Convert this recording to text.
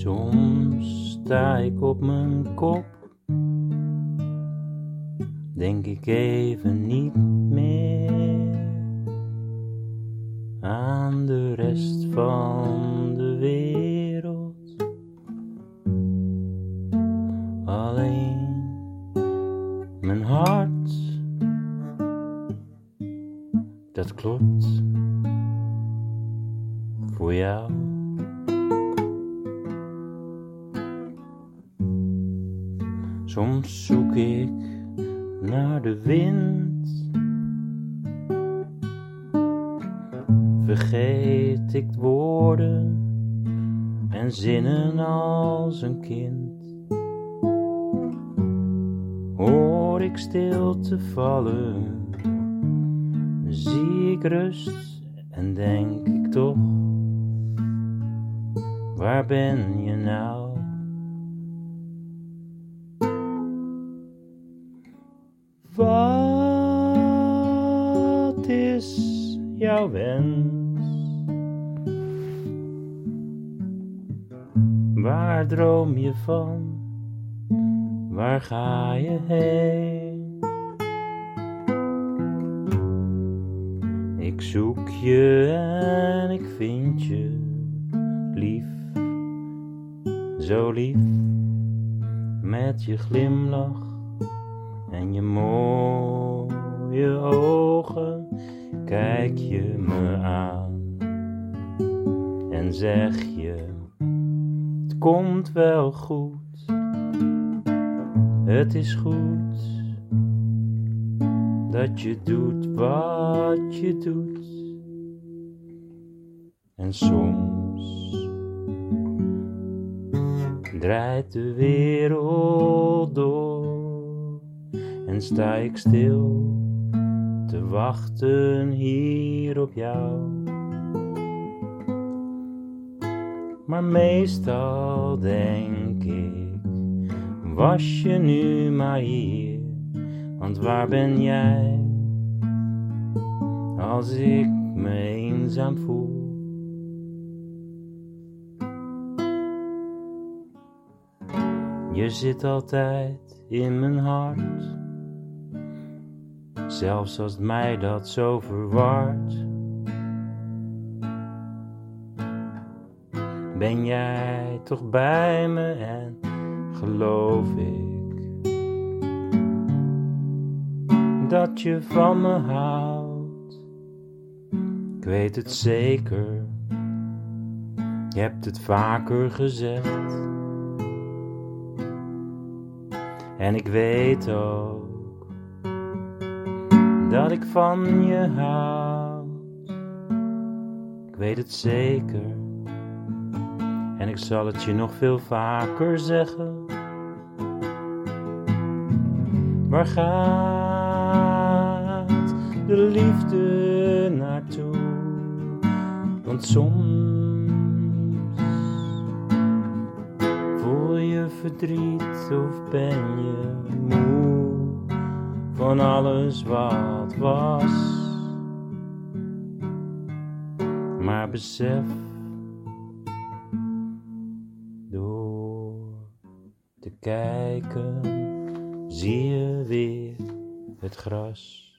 Soms sta ik op mijn kop, denk ik even niet meer aan de rest van de wereld. Alleen mijn hart, dat klopt voor jou. Soms zoek ik naar de wind. Vergeet ik woorden en zinnen als een kind. Hoor ik stilte vallen, zie ik rust en denk ik toch, waar ben je nou? Is jouw wens? Waar droom je van? Waar ga je heen? Ik zoek je en ik vind je lief, zo lief, met je glimlach en je mooie kijk je me aan en zeg je: Het komt wel goed, het is goed dat je doet wat je doet. En soms draait de wereld door en sta ik stil te wachten hier op jou. Maar meestal denk ik, was je nu maar hier, want waar ben jij als ik me eenzaam voel? Je zit altijd in mijn hart zelfs als mij dat zo verward. Ben jij toch bij me en geloof ik dat je van me houdt? Ik weet het zeker, je hebt het vaker gezegd. En ik weet ook dat ik van je hou. Ik weet het zeker. En ik zal het je nog veel vaker zeggen. Waar gaat de liefde naartoe? Want soms voel je verdriet of ben je moe van alles wat was. Maar besef door te kijken, zie je weer het gras.